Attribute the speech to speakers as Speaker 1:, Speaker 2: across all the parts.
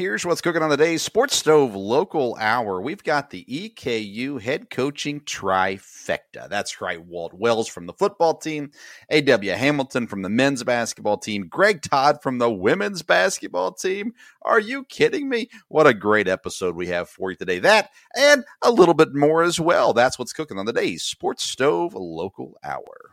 Speaker 1: Here's what's cooking on the day's Sports Stove Local Hour. We've got the EKU head coaching trifecta. That's right, Walt Wells from the football team, A.W. Hamilton from the men's basketball team, Greg Todd from the women's basketball team. Are you kidding me? What a great episode we have for you today. That and a little bit more as well. That's what's cooking on the day's Sports Stove Local Hour.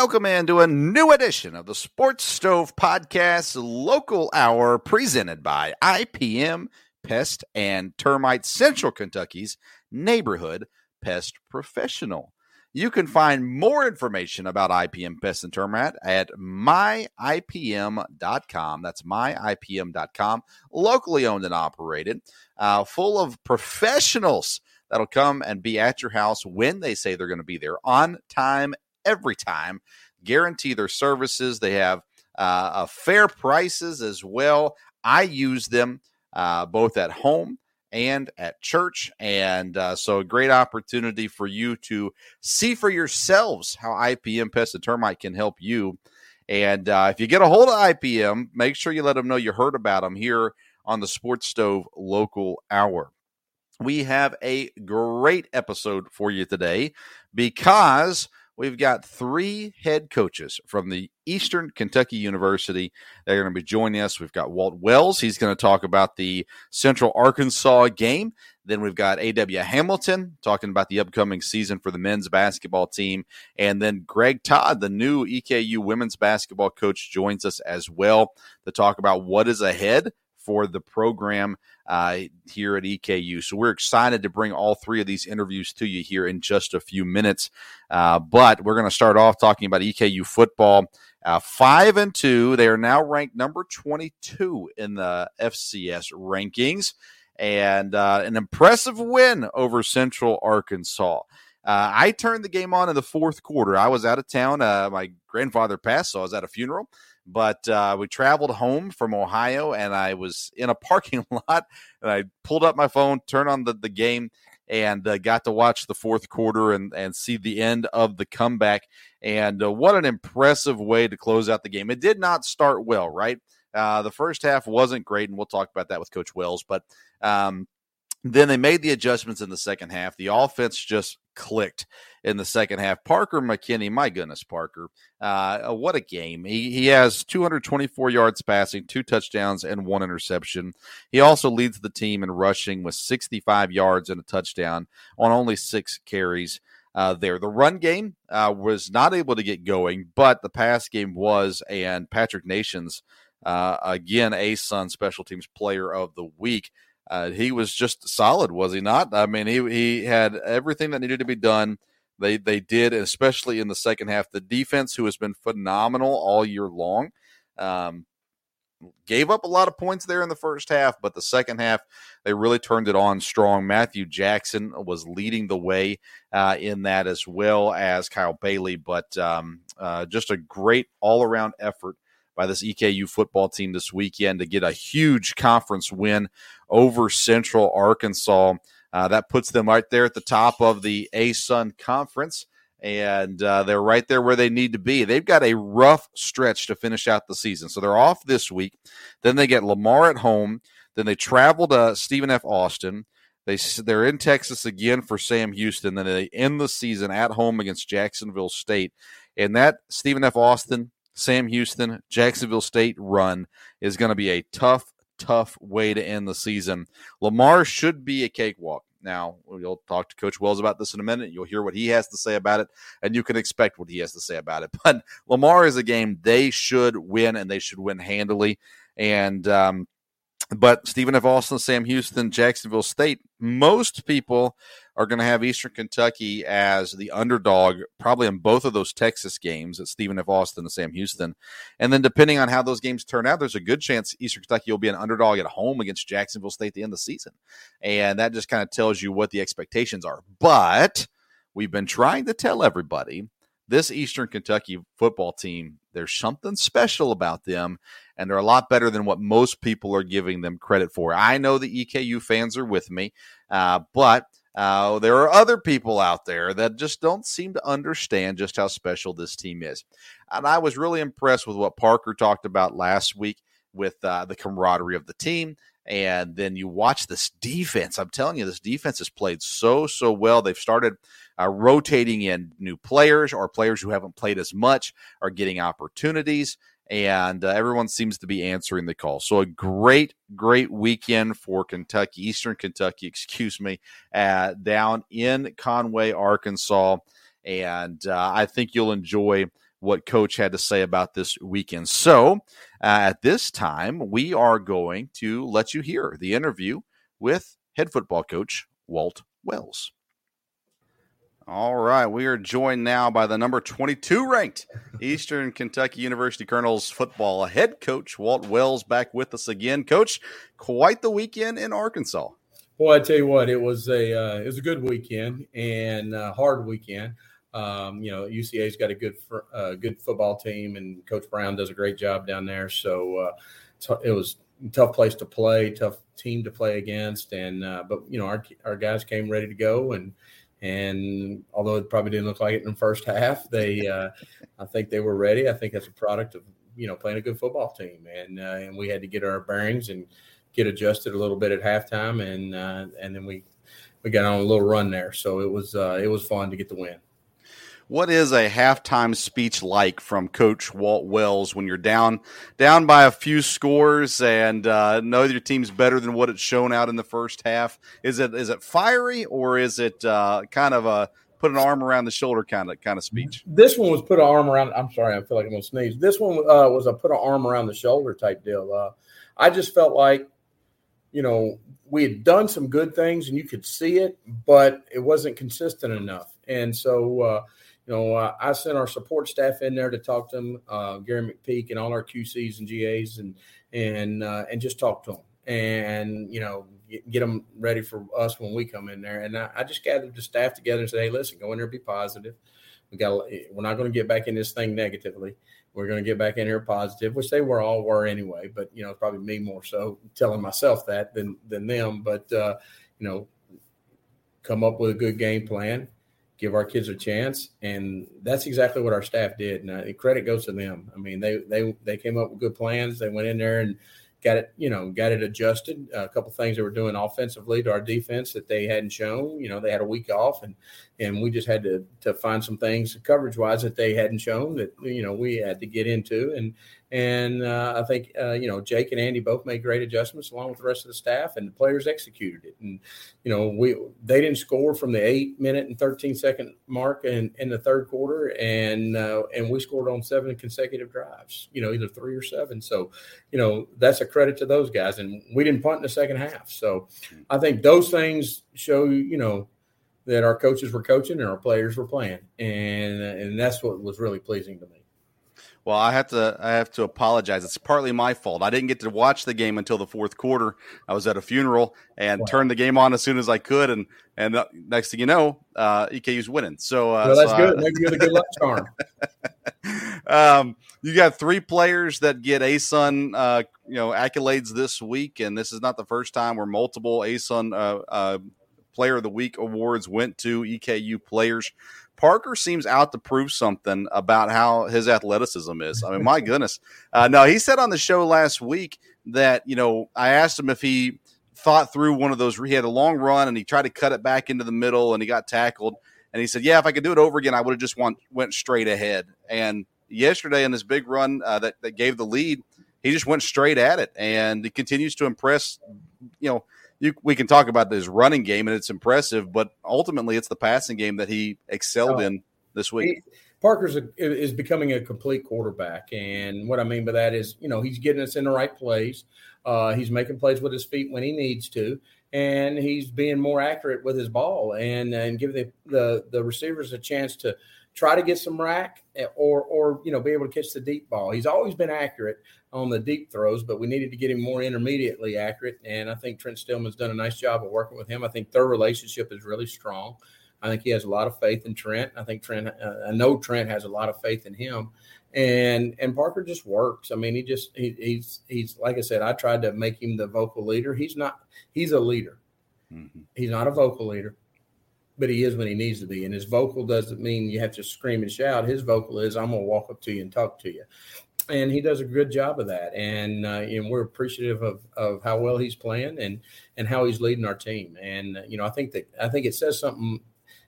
Speaker 1: Welcome into a new edition of the Sports Stove Podcast Local Hour presented by IPM Pest and Termite Central Kentucky's neighborhood pest professional. You can find more information about IPM Pest and Termite at myipm.com. That's myipm.com. Locally owned and operated, uh, full of professionals that'll come and be at your house when they say they're going to be there on time every time. Guarantee their services. They have uh, uh, fair prices as well. I use them uh, both at home and at church. And uh, so, a great opportunity for you to see for yourselves how IPM Pest and Termite can help you. And uh, if you get a hold of IPM, make sure you let them know you heard about them here on the Sports Stove Local Hour. We have a great episode for you today because we've got three head coaches from the Eastern Kentucky University. They're going to be joining us. We've got Walt Wells. He's going to talk about the Central Arkansas game. Then we've got A.W. Hamilton talking about the upcoming season for the men's basketball team. And then Greg Todd, the new EKU women's basketball coach, joins us as well to talk about what is ahead for the program uh, here at EKU. So we're excited to bring all three of these interviews to you here in just a few minutes. Uh, but we're going to start off talking about EKU football. Uh, five and two, they are now ranked number 22 in the FCS rankings, and uh, an impressive win over Central Arkansas. Uh, I turned the game on in the fourth quarter. I was out of town. Uh, my grandfather passed, so I was at a funeral. But uh, we traveled home from Ohio, and I was in a parking lot, and I pulled up my phone, turned on the, the game, and uh, got to watch the fourth quarter and, and see the end of the comeback. And uh, what an impressive way to close out the game. It did not start well, right? Uh, the first half wasn't great, and we'll talk about that with Coach Wells. But um, then they made the adjustments in the second half. The offense just clicked in the second half. Parker McKinney, my goodness, Parker, uh, what a game! He he has 224 yards passing, two touchdowns, and one interception. He also leads the team in rushing with 65 yards and a touchdown on only six carries. Uh, there, the run game uh, was not able to get going, but the pass game was, and Patrick Nations, uh, again, ASUN Special Teams Player of the Week. Uh, he was just solid, was he not? I mean, he he had everything that needed to be done. They they did, especially in the second half. The defense, who has been phenomenal all year long, um, gave up a lot of points there in the first half, but the second half they really turned it on strong. Matthew Jackson was leading the way uh, in that as well as Kyle Bailey, but um, uh, just a great all around effort by this EKU football team this weekend to get a huge conference win over Central Arkansas. Uh, that puts them right there at the top of the ASUN conference and uh, they're right there where they need to be. They've got a rough stretch to finish out the season. So they're off this week. Then they get Lamar at home. Then they travel to Stephen F. Austin. They, they're in Texas again for Sam Houston. Then they end the season at home against Jacksonville State. And that Stephen F. Austin, Sam Houston, Jacksonville State run is going to be a tough, tough way to end the season. Lamar should be a cakewalk. Now, we'll talk to Coach Wells about this in a minute. You'll hear what he has to say about it, and you can expect what he has to say about it. But Lamar is a game they should win, and they should win handily. And um, but Stephen F. Austin, Sam Houston, Jacksonville State, most people are going to have Eastern Kentucky as the underdog, probably in both of those Texas games at Stephen F. Austin and Sam Houston. And then depending on how those games turn out, there's a good chance Eastern Kentucky will be an underdog at home against Jacksonville State at the end of the season. And that just kind of tells you what the expectations are. But we've been trying to tell everybody this Eastern Kentucky football team, there's something special about them, and they're a lot better than what most people are giving them credit for. I know the EKU fans are with me, uh, but uh, there are other people out there that just don't seem to understand just how special this team is. And I was really impressed with what Parker talked about last week with uh, the camaraderie of the team. And then you watch this defense. I'm telling you, this defense has played so, so well. They've started uh, rotating in new players or players who haven't played as much are getting opportunities and uh, everyone seems to be answering the call. So a great, great weekend for Kentucky, Eastern Kentucky, excuse me, uh, down in Conway, Arkansas, and uh, I think you'll enjoy what Coach had to say about this weekend. So uh, at this time, we are going to let you hear the interview with head football coach Walt Wells. All right, we are joined now by the number 22 ranked Eastern Kentucky University Colonels football head coach Walt Wells back with us again. Coach, quite the weekend in Arkansas.
Speaker 2: Well, I tell you what, it was a uh, it was a good weekend and a hard weekend. Um, you know, UCA's got a good uh, good football team, and Coach Brown does a great job down there. So uh, it was tough place to play, tough team to play against, and uh, but you know our our guys came ready to go and and although it probably didn't look like it in the first half, they, uh, I think they were ready. I think that's a product of you know playing a good football team, and uh, and we had to get our bearings and get adjusted a little bit at halftime, and uh, and then we we got on a little run there. So it was uh, it was fun to get the win.
Speaker 1: What is a halftime speech like from Coach Walt Wells when you're down down by a few scores and uh, know your team's better than what it's shown out in the first half? Is it is it fiery or is it uh, kind of a put an arm around the shoulder kind of kind of speech?
Speaker 2: This one was put an arm around. I'm sorry, I feel like I'm gonna sneeze. This one uh, was a put an arm around the shoulder type deal. Uh, I just felt like, you know, we had done some good things and you could see it, but it wasn't consistent enough, and so uh, you know, uh, I sent our support staff in there to talk to them, uh, Gary McPeak and all our QCs and GAs, and and uh, and just talk to them, and you know, get, get, them ready for us when we come in there. And I, I, just gathered the staff together and said, hey, listen, go in there, be positive. We got, we're not going to get back in this thing negatively. We're going to get back in here positive, which they were all were anyway. But you know, it's probably me more so telling myself that than than them. But uh, you know, come up with a good game plan give our kids a chance, and that's exactly what our staff did. And uh, credit goes to them. I mean, they they they came up with good plans. They went in there and got it, you know, got it adjusted. a couple things they were doing offensively to our defense that they hadn't shown. You know, they had a week off, and and we just had to to find some things coverage wise that they hadn't shown that you know we had to get into, and and uh, I think uh, you know Jake and Andy both made great adjustments along with the rest of the staff, and the players executed it. And you know we they didn't score from the eight minute and thirteen second mark in, in the third quarter, and uh, and we scored on seven consecutive drives. You know either three or seven. So you know that's a credit to those guys. And we didn't punt in the second half. So I think those things show you know that our coaches were coaching and our players were playing, and and that's what was really pleasing to me.
Speaker 1: Well, I have to I have to apologize. It's partly my fault. I didn't get to watch the game until the fourth quarter. I was at a funeral and wow. turned the game on as soon as I could, and and uh, next thing you know, uh, EKU's winning. So,
Speaker 2: uh, well, that's so good. I, Maybe you're the good luck charm.
Speaker 1: um, you got three players that get ASUN, uh, you know, accolades this week, and this is not the first time where multiple ASUN uh, uh, Player of the Week awards went to EKU players. Parker seems out to prove something about how his athleticism is. I mean, my goodness. Uh, no, he said on the show last week that, you know, I asked him if he thought through one of those. He had a long run and he tried to cut it back into the middle and he got tackled. And he said, yeah, if I could do it over again, I would have just want, went straight ahead. And yesterday in this big run uh, that, that gave the lead, he just went straight at it and he continues to impress, you know, you, we can talk about his running game and it's impressive, but ultimately it's the passing game that he excelled oh, in this week.
Speaker 2: He, Parker's a, is becoming a complete quarterback, and what I mean by that is, you know, he's getting us in the right place. Uh, he's making plays with his feet when he needs to, and he's being more accurate with his ball, and and give the the, the receivers a chance to try to get some eh, or or you know be able to catch the deep ball. He's always been accurate on the deep throws, but we needed to get him more intermediately accurate. And I think Trent Stillman's done a nice job of working with him. I think their relationship is really strong. I think he has a lot of faith in Trent. I think Trent, uh, I know Trent has a lot of faith in him. And and Parker just works. I mean, he just he, he's he's like I said. I tried to make him the vocal leader. He's not. He's a leader. Mm-hmm. He's not a vocal leader but he is when he needs to be. And his vocal doesn't mean you have to scream and shout. His vocal is, I'm going to walk up to you and talk to you. And he does a good job of that. And, uh, and we're appreciative of, of how well he's playing and, and how he's leading our team. And, uh, you know, I think that, I think it says something,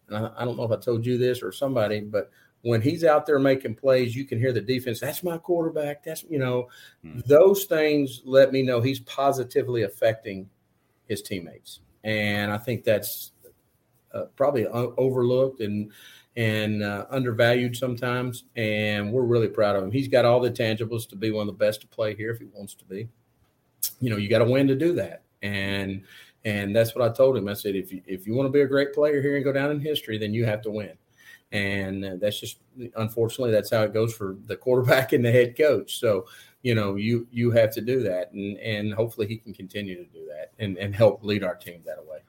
Speaker 2: and I, I don't know if I told you this or somebody, but when he's out there making plays, you can hear the defense. That's my quarterback. That's, you know, mm-hmm. those things let me know he's positively affecting his teammates. And I think that's, uh, probably overlooked and and uh, undervalued sometimes. And we're really proud of him. He's got all the tangibles to be one of the best to play here if he wants to be. You know, you got to win to do that. And and that's what I told him. I said, if you if you want to be a great player here and go down in history, then you have to win. And uh, that's just unfortunately that's how it goes for the quarterback and the head coach. So you know you you have to do that, and and hopefully he can continue to do that and and help lead our team that way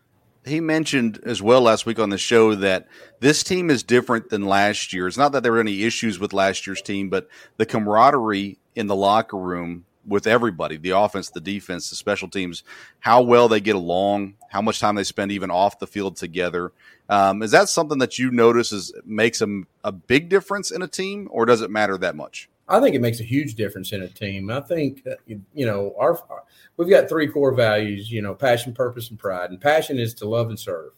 Speaker 1: he mentioned as well last week on the show that this team is different than last year. It's not that there were any issues with last year's team, but the camaraderie in the locker room with everybody the offense, the defense, the special teams how well they get along, how much time they spend even off the field together. Um, is that something that you notice is, makes a, a big difference in a team, or does it matter that much?
Speaker 2: I think it makes a huge difference in a team. I think uh, you know our we've got three core values. You know, passion, purpose, and pride. And passion is to love and serve.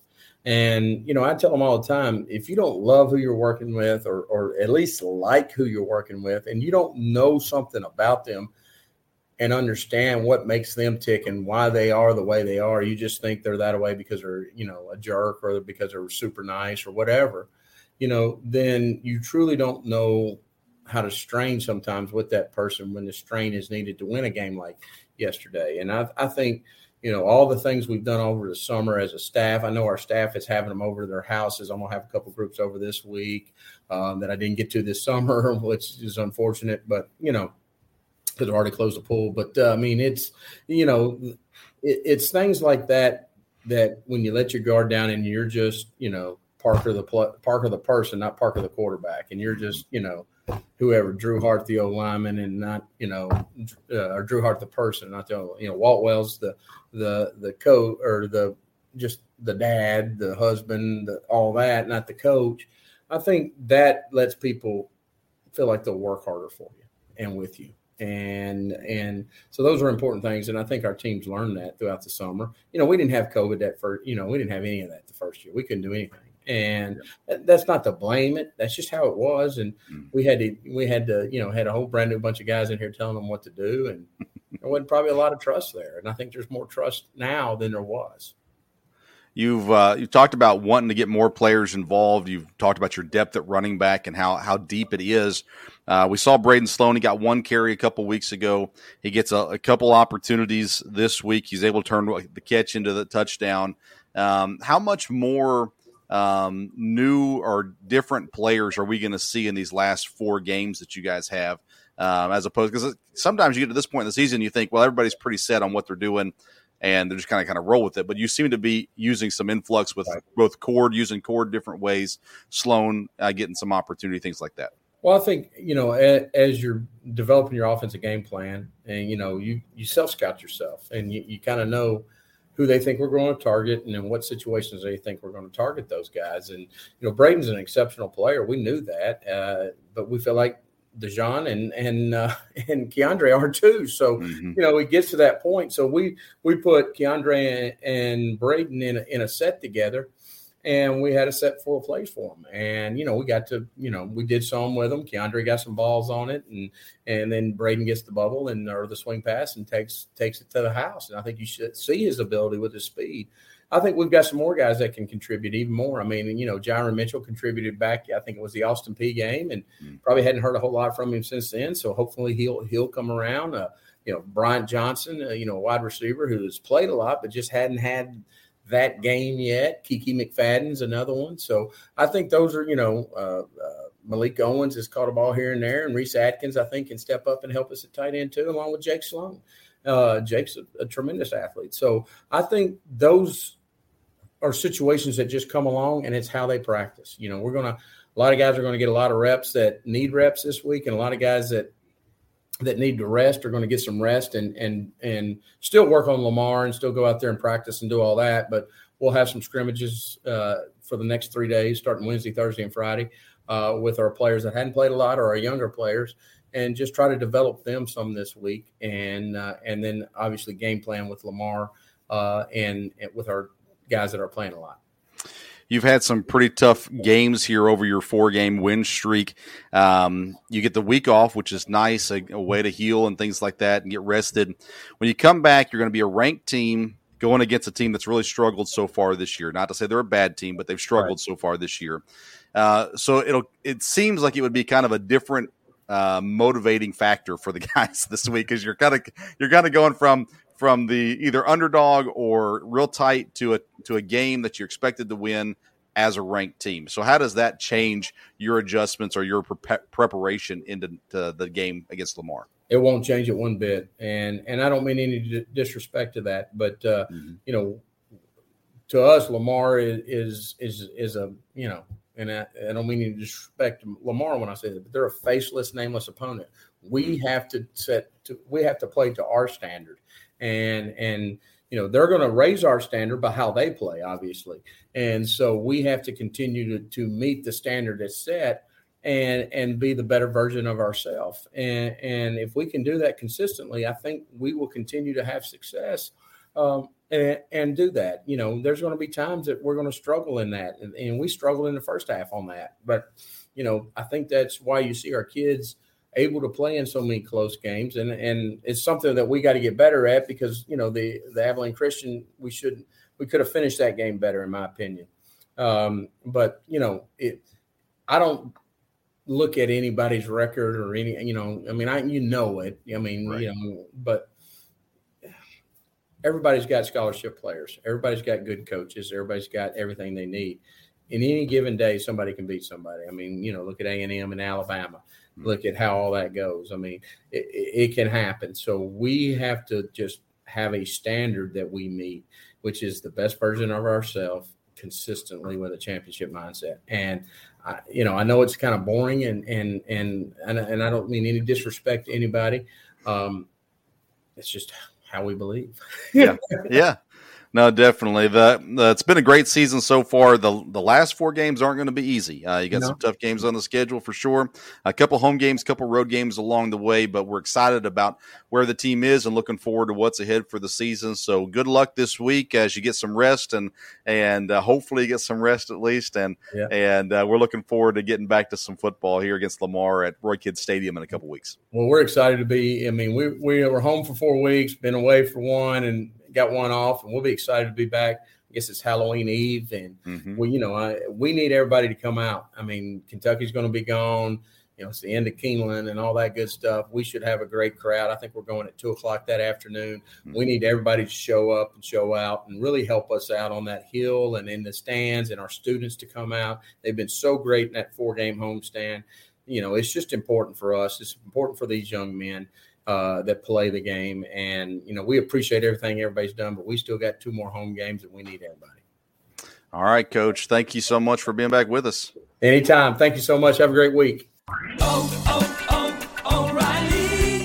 Speaker 2: And you know, I tell them all the time: if you don't love who you're working with, or or at least like who you're working with, and you don't know something about them and understand what makes them tick and why they are the way they are, you just think they're that way because they're you know a jerk or because they're super nice or whatever. You know, then you truly don't know how to strain sometimes with that person when the strain is needed to win a game like yesterday. And I, I think, you know, all the things we've done over the summer as a staff. I know our staff is having them over to their houses. I'm gonna have a couple groups over this week um, that I didn't get to this summer, which is unfortunate. But you know, because I already closed the pool. But uh, I mean, it's you know, it, it's things like that that when you let your guard down and you're just you know Parker the Parker the person, not Parker the quarterback, and you're just you know whoever Drew Hart the old lineman and not you know uh, or Drew Hart the person not the you know Walt Wells the the the coach or the just the dad the husband the, all that not the coach. I think that lets people feel like they'll work harder for you and with you. And and so those are important things and I think our teams learned that throughout the summer. You know we didn't have COVID that first you know we didn't have any of that the first year. We couldn't do anything and that's not to blame it. That's just how it was. And mm. we had to, we had to, you know, had a whole brand new bunch of guys in here telling them what to do, and there wasn't probably a lot of trust there. And I think there's more trust now than there was.
Speaker 1: You've uh, you've talked about wanting to get more players involved. You've talked about your depth at running back and how how deep it is. Uh, we saw Braden Sloan. He got one carry a couple weeks ago. He gets a, a, couple opportunities this week. He's able to turn the catch into the touchdown. Um, how much more um, new or different players are we going to see in these last four games that you guys have? Um, as opposed because sometimes you get to this point in the season, you think, well, everybody's pretty set on what they're doing, and they're just kind of kind of roll with it. But you seem to be using some influx with right. both Cord, using Cord different ways, Sloan uh, getting some opportunity, things like that.
Speaker 2: Well, I think you know as, as, you're developing your offensive game plan, and you know you you self scout yourself, and you, you kind of know who they think we're going to target and in what situations they think we're going to target those guys. And, you know, Braden's an exceptional player. We knew that, uh, but we feel like Dejon and and uh, and Keandre are too. So mm-hmm. you know it gets to that point. So we we put Keandre and, and Braden in a, in a set together, and we had a set full of plays for them. And you know we got to you know we did some with them. Keandre got some balls on it, and and then Braden gets the bubble and or the swing pass and takes takes it to the house. And I think you should see his ability with his speed. I think we've got some more guys that can contribute even more. I mean, you know, Jaron Mitchell contributed back. I think it was the Austin Peay game, and mm. probably hadn't heard a whole lot from him since then. So hopefully he'll he'll come around. Uh, you know, Bryant Johnson, uh, you know, wide receiver who has played a lot but just hadn't had that game yet. Kiki McFadden's another one. So I think those are, you know, uh, uh, Malik Owens has caught a ball here and there, and Reese Atkins, I think, can step up and help us at tight end too, along with Jake Sloan. Uh, Jake's a, a, tremendous athlete. So I think those are situations that just come along and it's how they practice. You know, we're going to, a lot of guys are going to get a lot of reps that need reps this week, and a lot of guys that that need to rest are going to get some rest and and and still work on Lamar and still go out there and practice and do all that. But we'll have some scrimmages uh, for the next three days, starting Wednesday, Thursday, and Friday, uh, with our players that hadn't played a lot or our younger players, and just try to develop them some this week, and uh, and then obviously game plan with Lamar uh, and, and with our guys that are playing a lot.
Speaker 1: You've had some pretty tough games here over your four game win streak. Um, you get the week off, which is nice, a, a way to heal and things like that and get rested. When you come back, you're going to be a ranked team going against a team that's really struggled so far this year. Not to say they're a bad team, but they've struggled right. so far this year. Uh, so it'll it seems like it would be kind of a different uh, motivating factor for the guys this week because you're kind of you're kind of going from from the either underdog or real tight to a to a game that you're expected to win as a ranked team. So how does that change your adjustments or your pre- preparation into the game against Lamar?
Speaker 2: It won't change it one bit, and and I don't mean any disrespect to that, but uh, mm-hmm. you know, to us, Lamar is is is, is a you know, and I, I don't mean any disrespect to Lamar when I say that, but they're a faceless, nameless opponent. We mm-hmm. have to set to we have to play to our standard, and and you know they're going to raise our standard by how they play obviously. And so we have to continue to, to meet the standard that's set and and be the better version of ourselves and and if we can do that consistently i think we will continue to have success um, and, and, do that. You know there's going to be times that we're going to struggle in that and, and we struggle in the first half on that. But you know i think that's why you see our kids able to play in so many close games, and and it's something that we got to get better at because you know the the Abilene Christian we should we could have finished that game better in my opinion. Um, but you know it, I don't look at anybody's record or any you know I mean I you know it I mean right. you know but everybody's got scholarship players everybody's got good coaches everybody's got everything they need in any given day somebody can beat somebody I mean you know look at A and M and Alabama look at how all that goes. I mean, it, it, can happen. So we have to just have a standard that we meet, which is the best version of ourselves consistently with a championship mindset. And I, you know, I know it's kind of boring and and and and, and I don't mean any disrespect to anybody. Um, it's just how we believe.
Speaker 1: yeah, yeah. No, definitely. The, the, it's been a great season so far. The the last four games aren't going to be easy. Uh, you got no. some tough games on the schedule for sure. A couple home games, a couple road games along the way, but we're excited about where the team is and looking forward to what's ahead for the season. So good luck this week as you get some rest and and uh, hopefully get some rest at least. And yeah. and uh, we're looking forward to getting back to some football here against Lamar at Roy Kidd Stadium in a couple weeks.
Speaker 2: Well, we're excited to be. I mean, we we were home for four weeks, been away for one, and got one off, and we'll be excited to be back. I guess it's Halloween Eve, and mm-hmm. we, you know, I, we need everybody to come out. I mean, Kentucky's going to be gone. you know, it's the end of Keeneland and all that good stuff. We should have a great crowd. I think we're going at two o'clock that afternoon. Mm-hmm. We need everybody to show up and show out and really help us out on that hill and in the stands and our students to come out. They've been so great in that four game homestand. You know, it's just important for us. It's important for these young men uh, that play the game. And, you know, we appreciate everything everybody's done, but we still got two more home games and we need everybody.
Speaker 1: All right, coach. Thank you so much for being back with us.
Speaker 2: Anytime. Thank you so much. Have a great week. Oh,
Speaker 3: oh,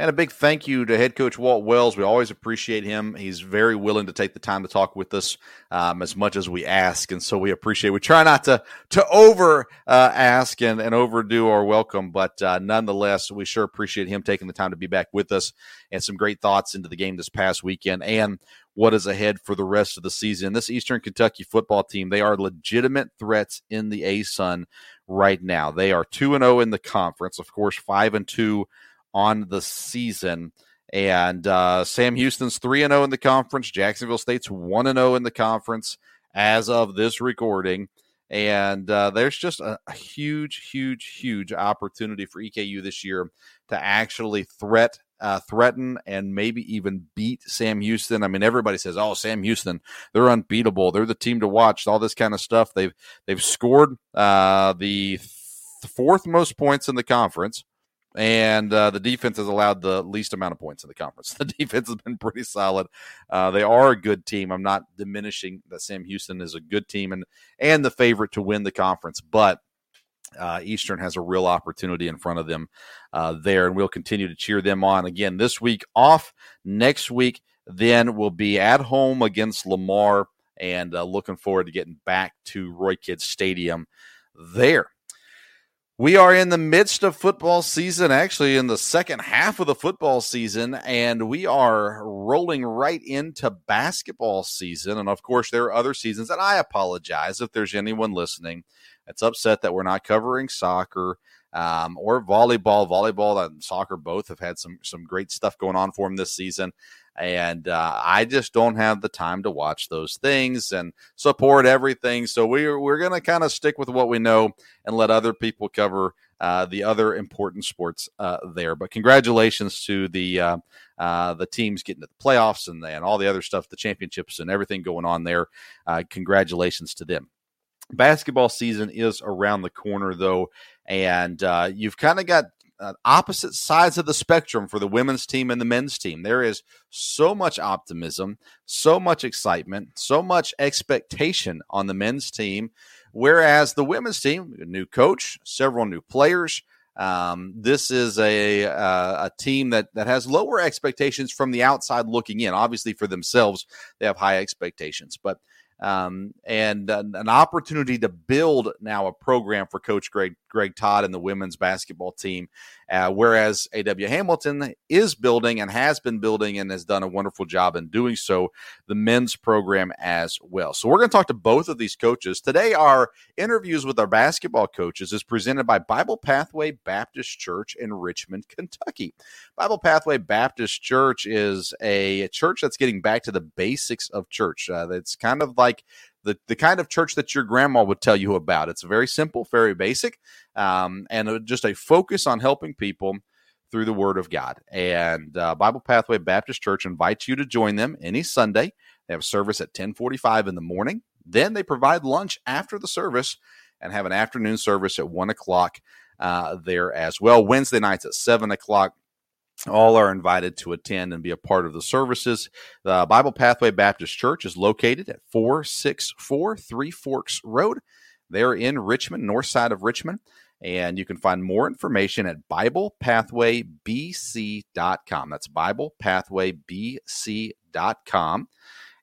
Speaker 1: And a big thank you to head coach Walt Wells. We always appreciate him. He's very willing to take the time to talk with us um, as much as we ask, and so we appreciate. We try not to to over uh, ask and, and overdo our welcome, but uh, nonetheless, we sure appreciate him taking the time to be back with us and some great thoughts into the game this past weekend and what is ahead for the rest of the season. This Eastern Kentucky football team, they are legitimate threats in the ASUN right now. They are two and zero oh in the conference, of course, five and two on the season. And uh, Sam Houston's 3 0 in the conference. Jacksonville State's 1 0 in the conference as of this recording. And uh, there's just a, a, huge, huge, huge opportunity for EKU this year to actually threat, uh, threaten, and maybe even beat Sam Houston. I mean, everybody says, "Oh, Sam Houston, they're unbeatable. They're the team to watch." All this kind of stuff. They've they've scored uh, the th- fourth most points in the conference and uh, the defense has allowed the least amount of points in the conference. The defense has been pretty solid. Uh, they are a good team. I'm not diminishing that Sam Houston is a good team and and the favorite to win the conference, but uh, Eastern has a real opportunity in front of them uh, there, and we'll continue to cheer them on. Again, this week off. Next week, then we'll be at home against Lamar, and uh, looking forward to getting back to Roy Kidd Stadium there. We are in the midst of football season, actually in the second half of the football season, and we are rolling right into basketball season. And of course, there are other seasons, and I apologize if there's anyone listening that's upset that we're not covering soccer um, or volleyball. Volleyball and soccer both have had some some great stuff going on for them this season and uh, I just don't have the time to watch those things and support everything. So we're we're gonna kind of stick with what we know and let other people cover uh, the other important sports uh, there. But congratulations to the uh, uh, the teams getting to the playoffs and and all the other stuff, the championships and everything going on there. Uh, congratulations to them. Basketball season is around the corner though, and you've kind of got uh, opposite sides of the spectrum for the women's team and the men's team. There is so much optimism, so much excitement, so much expectation on the men's team, whereas the women's team, a new coach, several new players. Um, this is a uh, a team that that has lower expectations from the outside looking in. Obviously, for themselves, they have high expectations, but um, and an, an, opportunity to build now a program for Coach Greg Greg Todd and the women's basketball team. Uh, whereas A.W. Hamilton is building and has been building and has done a wonderful job in doing so, the men's program as well. So we're going to talk to both of these coaches. Today, our interviews with our basketball coaches is presented by Bible Pathway Baptist Church in Richmond, Kentucky. Bible Pathway Baptist Church is a church that's getting back to the basics of church. Uh, it's kind of like the, the kind of church that your grandma would tell you about. It's very simple, very basic, um, and just a focus on helping people through the Word of God. And uh, Bible Pathway Baptist Church invites you to join them any Sunday. They have service at 1045 in the morning. Then they provide lunch after the service and have an afternoon service at 1 o'clock uh, there as well. Wednesday nights at 7 o'clock all are invited to attend and be a part of the services. The Bible Pathway Baptist Church is located at 464 Three Forks Road. They're in Richmond, north side of Richmond. And you can find more information at BiblePathwayBC.com. That's BiblePathwayBC.com.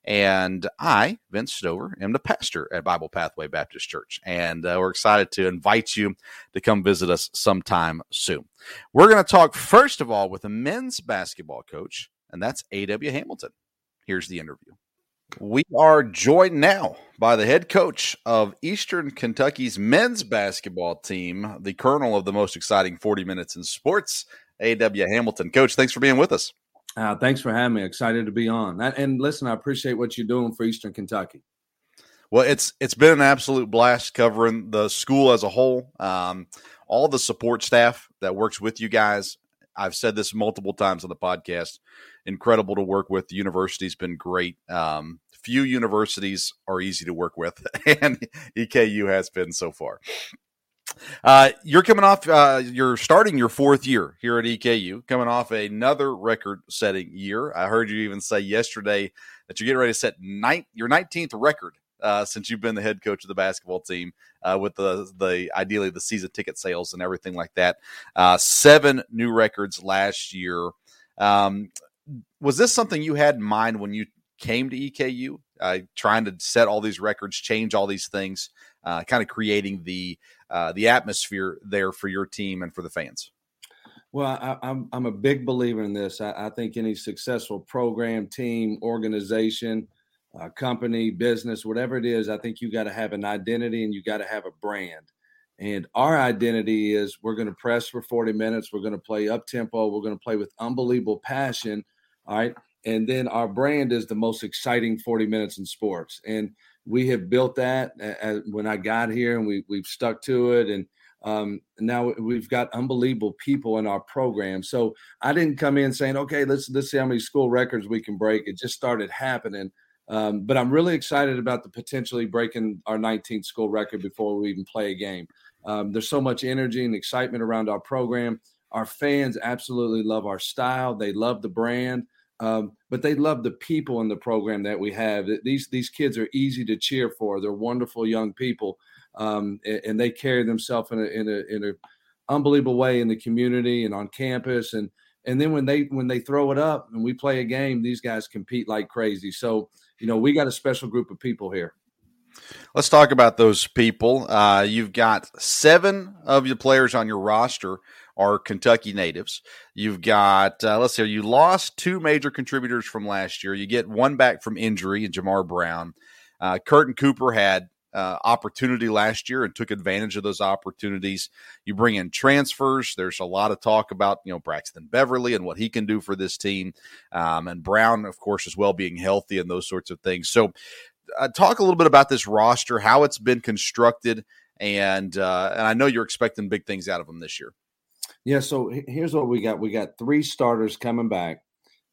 Speaker 1: And I, Vince Stover, am the pastor at Bible Pathway Baptist Church. And uh, we're excited to invite you to come visit us sometime soon. We're going to talk, first of all, with a men's basketball coach, and that's A.W. Hamilton. Here's the interview. We are joined now by the head coach of Eastern Kentucky's men's basketball team, the colonel of the most exciting 40 minutes in sports, A.W. Hamilton. Coach, thanks for being with us.
Speaker 4: Uh, thanks for having me. Excited to be on. And listen, I appreciate what you're doing for Eastern Kentucky.
Speaker 1: Well, it's it's been an absolute blast covering the school as a whole. Um, all the support staff that works with you guys. I've said this multiple times on the podcast. Incredible to work with. The university's been great. Um, few universities are easy to work with, and EKU has been so far. Uh, you're coming off, uh, you're starting your fourth year here at EKU, coming off another record setting year. I heard you even say yesterday that you're getting ready to set ninth, your 19th record uh, since you've been the head coach of the basketball team uh, with the, the ideally the season ticket sales and everything like that. Uh, seven new records last year. Um, was this something you had in mind when you came to EKU, uh, trying to set all these records, change all these things, uh, kind of creating the uh, the atmosphere there for your team and for the fans?
Speaker 4: Well, I, am I'm, I'm a big believer in this. I, I, think any successful program, team, organization, uh, company, business, whatever it is, I think you got to have an identity and you got to have a brand. And our identity is we're going to press for 40 minutes. We're going to play up tempo. We're going to play with unbelievable passion. All right. And then our brand is the most exciting 40 minutes in sports. And we have built that as, when I got here and we, we've stuck to it. And um, now we've got unbelievable people in our program. So I didn't come in saying, okay, let's, let's see how many school records we can break. It just started happening. Um, but I'm really excited about the potentially breaking our 19th school record before we even play a game. Um, there's so much energy and excitement around our program. Our fans absolutely love our style. They love the brand. Um, but they love the people in the program that we have. These these kids are easy to cheer for. They're wonderful young people, um, and, and, they carry themselves in a in a in a unbelievable way in the community and on campus. And and then when they when they throw it up and we play a game, these guys compete like crazy. So you know we got a special group of people here.
Speaker 1: Let's talk about those people. Uh, you've got seven of your players on your roster are Kentucky natives. You've got, uh, let's see, you lost two major contributors from last year. You get one back from injury in Jomaru Brown. Uh, Curtin Cooper had uh, opportunity last year and took advantage of those opportunities. You bring in transfers. There's a lot of talk about you know Braxton Beverly and what he can do for this team, um, and Brown, of course, as well being healthy and those sorts of things. So, uh, talk a little bit about this roster, how it's been constructed, and uh, and I know you're expecting big things out of them this year.
Speaker 4: Yeah, so here's what we got. We got three starters coming back,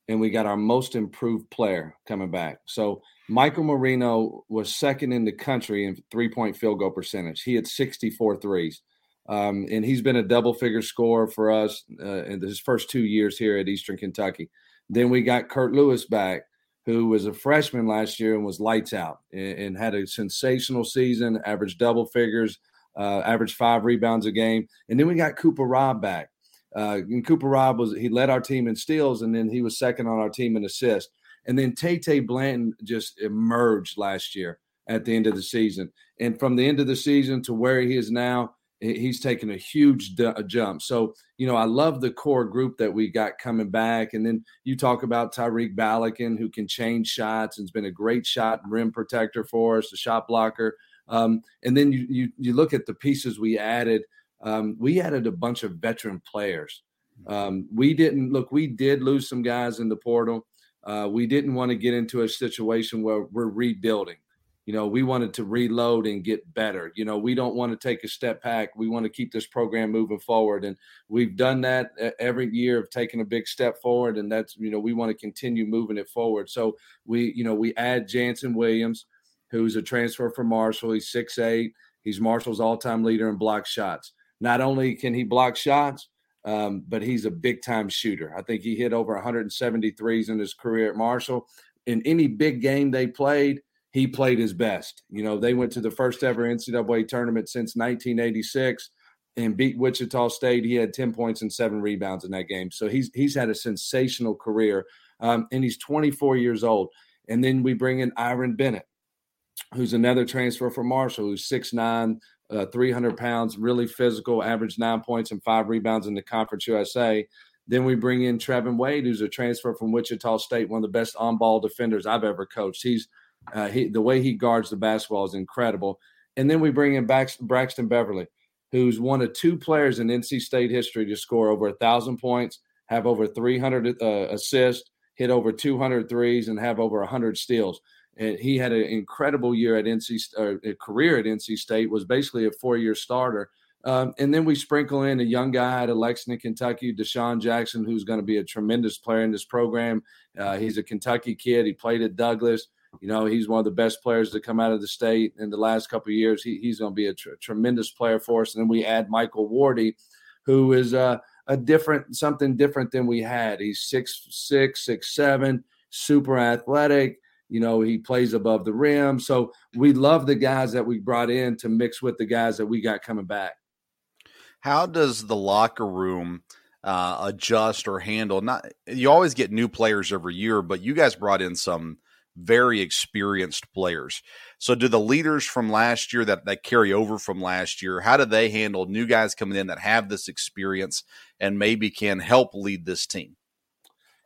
Speaker 4: and we got our most improved player coming back. So Michael Moreno was second in the country in three point field goal percentage. He had 64 threes. Um, and he's been a double figure scorer for us uh, in his first two years here at Eastern Kentucky. Then we got Curt Lewis back, who was a freshman last year and was lights out and, and had a sensational season, averaged double figures, uh, averaged five rebounds a game. And then we got Cooper Robb back. Uh, and Cooper Robb was he led our team in steals, and then he was second on our team in assists. And then Tay Tay Blanton just emerged last year at the end of the season. And from the end of the season to where he is now, he's taken a huge jump. So, you know, I love the core group that we got coming back. And then you talk about Tyreek Balakin, who can change shots and has been a great shot rim protector for us, a shot blocker. Um, and then you, you you look at the pieces we added. Um, we added a bunch of veteran players. Um, we didn't look. We did lose some guys in the portal. Uh, we didn't want to get into a situation where we're rebuilding. You know, we wanted to reload and get better. You know, we don't want to take a step back. We want to keep this program moving forward, and we've done that every year of taking a big step forward. And that's you know we want to continue moving it forward. So we you know we add Jannson Williams who's a transfer from Marshall. He's six eight. He's Marshall's all-time leader in block shots. Not only can he block shots, um, but he's a big-time shooter. I think he hit over 173s in his career at Marshall. In any big game they played, he played his best. You know, they went to the first ever NCAA tournament since 1986 and beat Wichita State. He had 10 points and seven rebounds in that game. So he's he's had a sensational career, um, and he's 24 years old. And then we bring in Iran Bennett, who's another transfer from Marshall, who's 6'9, uh, 300 pounds, really physical, averaged nine points and five rebounds in the Conference USA. Then we bring in Trevin Wade, who's a transfer from Wichita State, one of the best on-ball defenders I've ever coached. He's uh, he, the way he guards the basketball is incredible. And then we bring in Braxton Beverly, who's one of two players in NC State history to score over a thousand points, have over 300 uh, assists, hit over 200 threes, and have over 100 steals. And he had an incredible year at NC, career at NC State. Was basically a four-year starter. Um, and then we sprinkle in a young guy out of Lexington, Kentucky, Deshaun Jackson, who's going to be a tremendous player in this program. Uh, he's a Kentucky kid. He played at Douglas. You know, he's one of the best players to come out of the state in the last couple years. He, he's going to be a tr- tremendous player for us. And then we add Michael Wardy, who is uh, a different, something different than we had. He's six six, six seven, super athletic. You know, he plays above the rim. So we love the guys that we brought in to mix with the guys that we got coming back.
Speaker 1: How does the locker room uh, adjust or handle? Not you always get new players every year, but you guys brought in some very experienced players. So do the leaders from last year that, that carry over from last year, how do they handle new guys coming in that have this experience and maybe can help lead this team?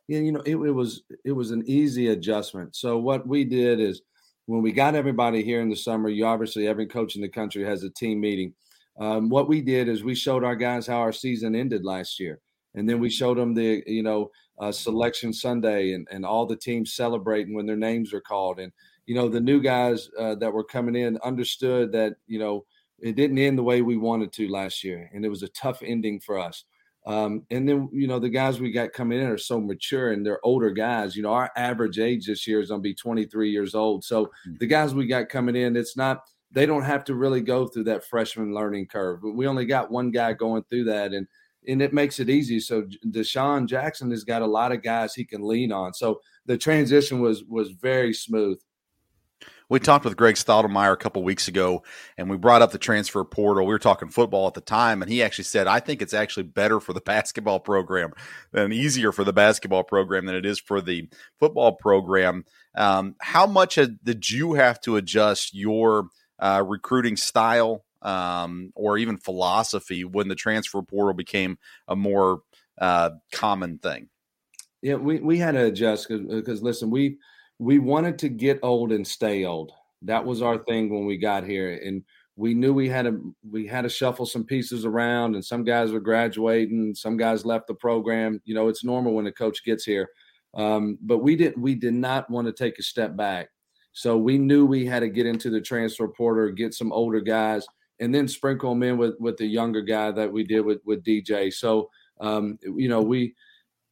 Speaker 4: You know, it, it was it was an easy adjustment. So what we did is when we got everybody here in the summer, you obviously every coach in the country has a team meeting. Um, what we did is we showed our guys how our season ended last year, and then we showed them the you know uh, selection Sunday and, and all the teams celebrating when their names are called. And, you know, the new guys uh, that were coming in understood that, you know, it didn't end the way we wanted to last year. And it was a tough ending for us. Um, and then, you know, the guys we got coming in are so mature and they're older guys. You know, our average age this year is going to be 23 years old. So mm-hmm. the guys we got coming in, it's not, they don't have to really go through that freshman learning curve. But we only got one guy going through that. And, and it makes it easy. So Deshaun Jackson has got a lot of guys he can lean on. So the transition was was very smooth.
Speaker 1: We talked with Greg Stoudemire a couple weeks ago, and we brought up the transfer portal. We were talking football at the time, and he actually said, "I think it's actually better for the basketball program and easier for the basketball program than it is for the football program." Um, how much did you have to adjust your uh, recruiting style um, or even philosophy when the transfer portal became a more uh, common thing?
Speaker 4: Yeah, we, we had to adjust because listen, we we wanted to get old and stay old. That was our thing when we got here, and we knew we had to we had to shuffle some pieces around, and some guys were graduating, some guys left the program. You know, it's normal when a coach gets here, um, but we didn't. We did not want to take a step back, so we knew we had to get into the transfer portal, get some older guys, and then sprinkle them in with with the younger guy that we did with with DJ. So um, you know we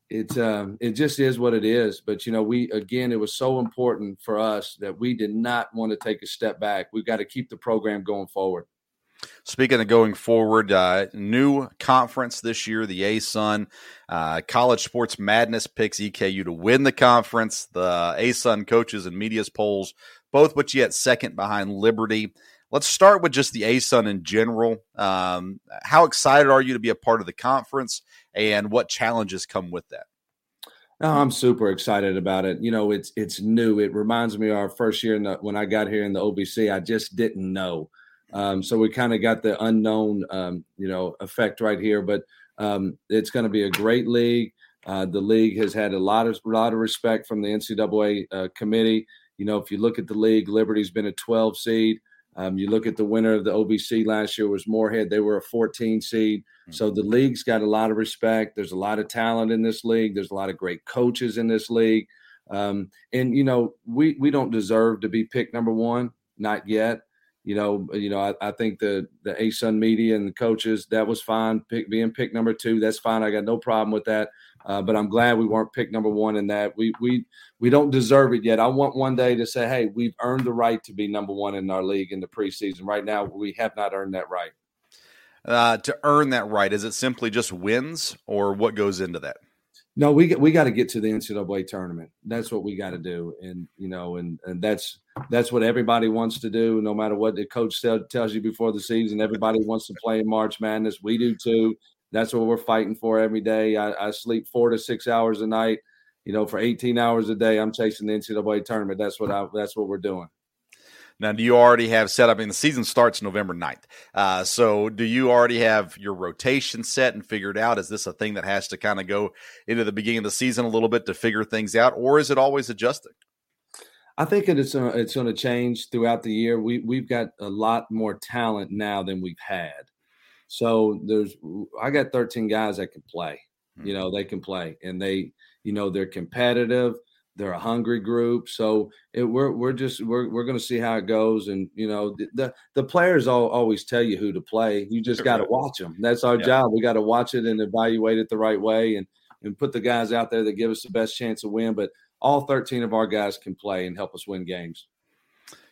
Speaker 4: it um, it just is what it is. But you know we again it was so important for us that we did not want to take a step back. We've got to keep the program going forward.
Speaker 1: Speaking of going forward, uh, new conference this year, the ASUN uh, College Sports Madness picks EKU to win the conference. The ASUN coaches and media's polls both you at second behind Liberty. Let's start with just the ASUN in general. Um, how excited are you to be a part of the conference, and what challenges come with that?
Speaker 4: Oh, I'm super excited about it. You know, it's it's new. It reminds me of our first year the, when I got here in the OVC. I just didn't know, um, so we kind of got the unknown, um, you know, effect right here. But um, it's going to be a great league. Uh, the league has had a lot of lot of respect from the NCAA uh, committee. You know, if you look at the league, Liberty's been a 12 seed. Um, you look at the winner of the OVC last year was Morehead. They were a 14 seed. Mm-hmm. So the league's got a lot of respect. There's a lot of talent in this league. There's a lot of great coaches in this league. Um, and you know, we we don't deserve to be picked number one, not yet. You know, you know, I, I think the the ASUN media and the coaches that was fine. Pick, being picked number two, that's fine. I got no problem with that. Uh, but I'm glad we weren't picked number one in that. We we we don't deserve it yet. I want one day to say, hey, we've earned the right to be number one in our league in the preseason. Right now, we have not earned that right.
Speaker 1: Uh, to earn that right, is it simply just wins, or what goes into that?
Speaker 4: No, we we got to get to the NCAA tournament. That's what we got to do, and you know, and and that's that's what everybody wants to do. No matter what the coach tell, tells you before the season, everybody wants to play in March Madness. We do too that's what we're fighting for every day. I, I sleep four to six hours a night you know, for 18 hours a day, I'm chasing the NCAA tournament. That's what I. That's what we're doing.
Speaker 1: Now, do you already have set up? I mean, the season starts November 9th. Uh, so, do you already have your rotation set and figured out? Is this a thing that has to kind of go into the beginning of the season a little bit to figure things out, or is it always adjusting?
Speaker 4: I think it's uh, it's going to change throughout the year. We we've got a lot more talent now than we've had. So there's I got 13 guys that can play. You know, they can play and they, you know, they're competitive. They're a hungry group. So it, we're we're just we're we're going to see how it goes. And you know, the the, the players all, always tell you who to play. You just got to watch them. That's our yeah. job. We got to watch it and evaluate it the right way and and put the guys out there that give us the best chance to win. But all 13 of our guys can play and help us win games.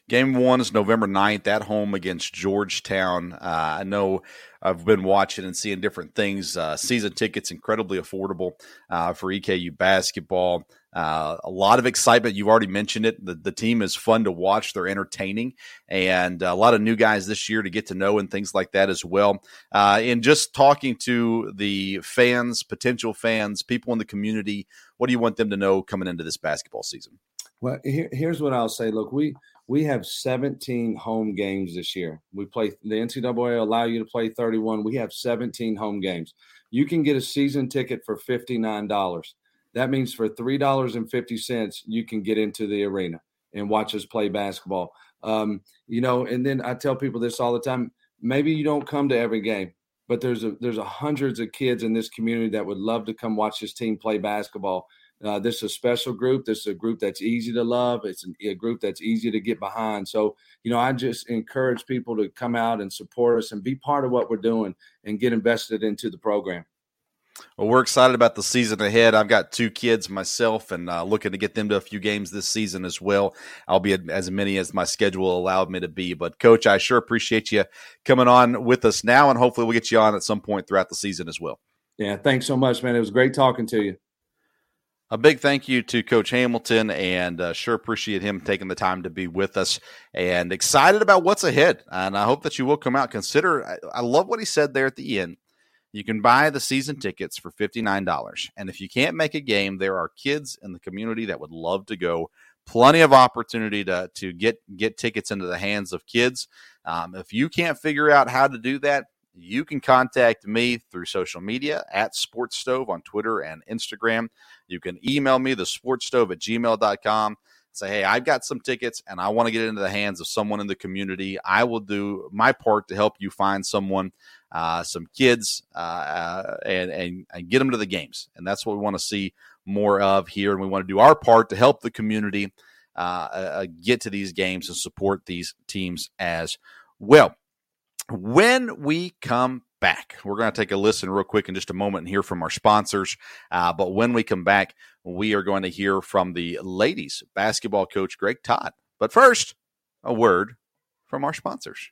Speaker 1: Game one is November 9th at home against Georgetown. Uh, I know I've been watching and seeing different things. Uh, season tickets incredibly affordable uh, for EKU basketball. Uh, a lot of excitement. You've already mentioned it. The, the team is fun to watch. They're entertaining, and a lot of new guys this year to get to know and things like that as well. Uh, and just talking to the fans, potential fans, people in the community, what do you want them to know coming into this basketball season?
Speaker 4: Well, here, here's what I'll say. Look, we we have 17 home games this year. We play the NCAA allow you to play 31. We have 17 home games. You can get a season ticket for $59. That means for $3.50, you can get into the arena and watch us play basketball. Um, you know, and then I tell people this all the time. Maybe you don't come to every game, but there's a there's a hundreds of kids in this community that would love to come watch this team play basketball uh, this is a special group. This is a group that's easy to love. It's a group that's easy to get behind. So, you know, I just encourage people to come out and support us and be part of what we're doing and get invested into the program.
Speaker 1: Well, we're excited about the season ahead. I've got two kids myself and uh, looking to get them to a few games this season as well. I'll be as many as my schedule allowed me to be. But, Coach, I sure appreciate you coming on with us now, and hopefully we'll get you on at some point throughout the season as well.
Speaker 4: Yeah, thanks so much, man. It was great talking to you
Speaker 1: a big thank you to Coach Hamilton, and uh, sure appreciate him taking the time to be with us. And excited about what's ahead. And I hope that you will come out. Consider, I, I love what he said there at the end. You can buy the season tickets for $59. And if you can't make a game, there are kids in the community that would love to go. Plenty of opportunity to, to get, get tickets into the hands of kids. Um, if you can't figure out how to do that, you can contact me through social media at Sports Stove on Twitter and Instagram. You can email me, the sportsstove at gmail.com. Say, hey, I've got some tickets and I want to get into the hands of someone in the community. I will do my part to help you find someone, uh, some kids, uh, uh, and, and, and get them to the games. And that's what we want to see more of here. And we want to do our part to help the community uh, uh, get to these games and support these teams as well. When we come back, we're going to take a listen real quick in just a moment and hear from our sponsors. Uh, but when we come back, we are going to hear from the ladies basketball coach, Greg Todd. But first, a word from our sponsors.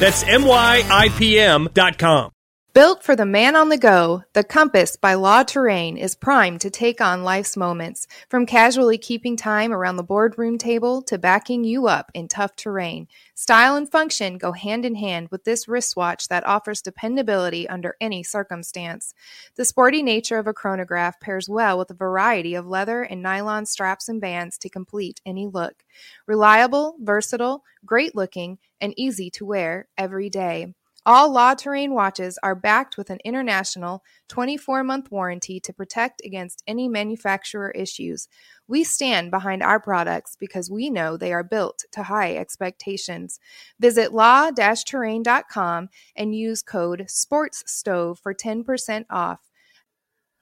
Speaker 5: That's myipm.com.
Speaker 6: Built for the man on the go, the Compass by La Terrain is primed to take on life's moments, from casually keeping time around the boardroom table to backing you up in tough terrain. Style and function go hand in hand with this wristwatch that offers dependability under any circumstance. The sporty nature of a chronograph pairs well with a variety of leather and nylon straps and bands to complete any look. Reliable, versatile, great looking, and easy to wear every day. All La Terrain watches are backed with an international 24 month warranty to protect against any manufacturer issues. We stand behind our products because we know they are built to high expectations. Visit law terrain.com and use code SPORTSSTOVE for 10% off.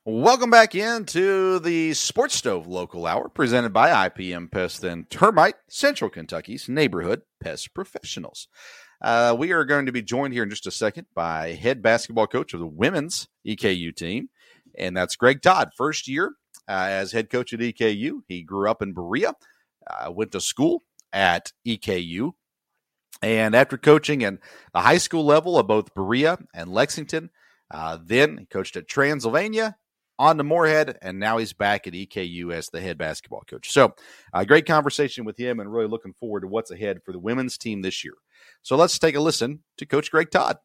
Speaker 1: Welcome back into the Sports Stove Local Hour presented by IPM Pest and Termite, Central Kentucky's neighborhood pest professionals. Uh, we are going to be joined here in just a second by head basketball coach of the women's EKU team, and that's Greg Todd, first year as head coach at EKU. He grew up in Berea, uh, went to school at EKU, and after coaching at the high school level of both Berea and Lexington, uh, then he coached at Transylvania, on to Morehead, and now he's back at EKU as the head basketball coach. So, a uh, great conversation with him, and really looking forward to what's ahead for the women's team this year. So, let's take a listen to Coach Greg Todd.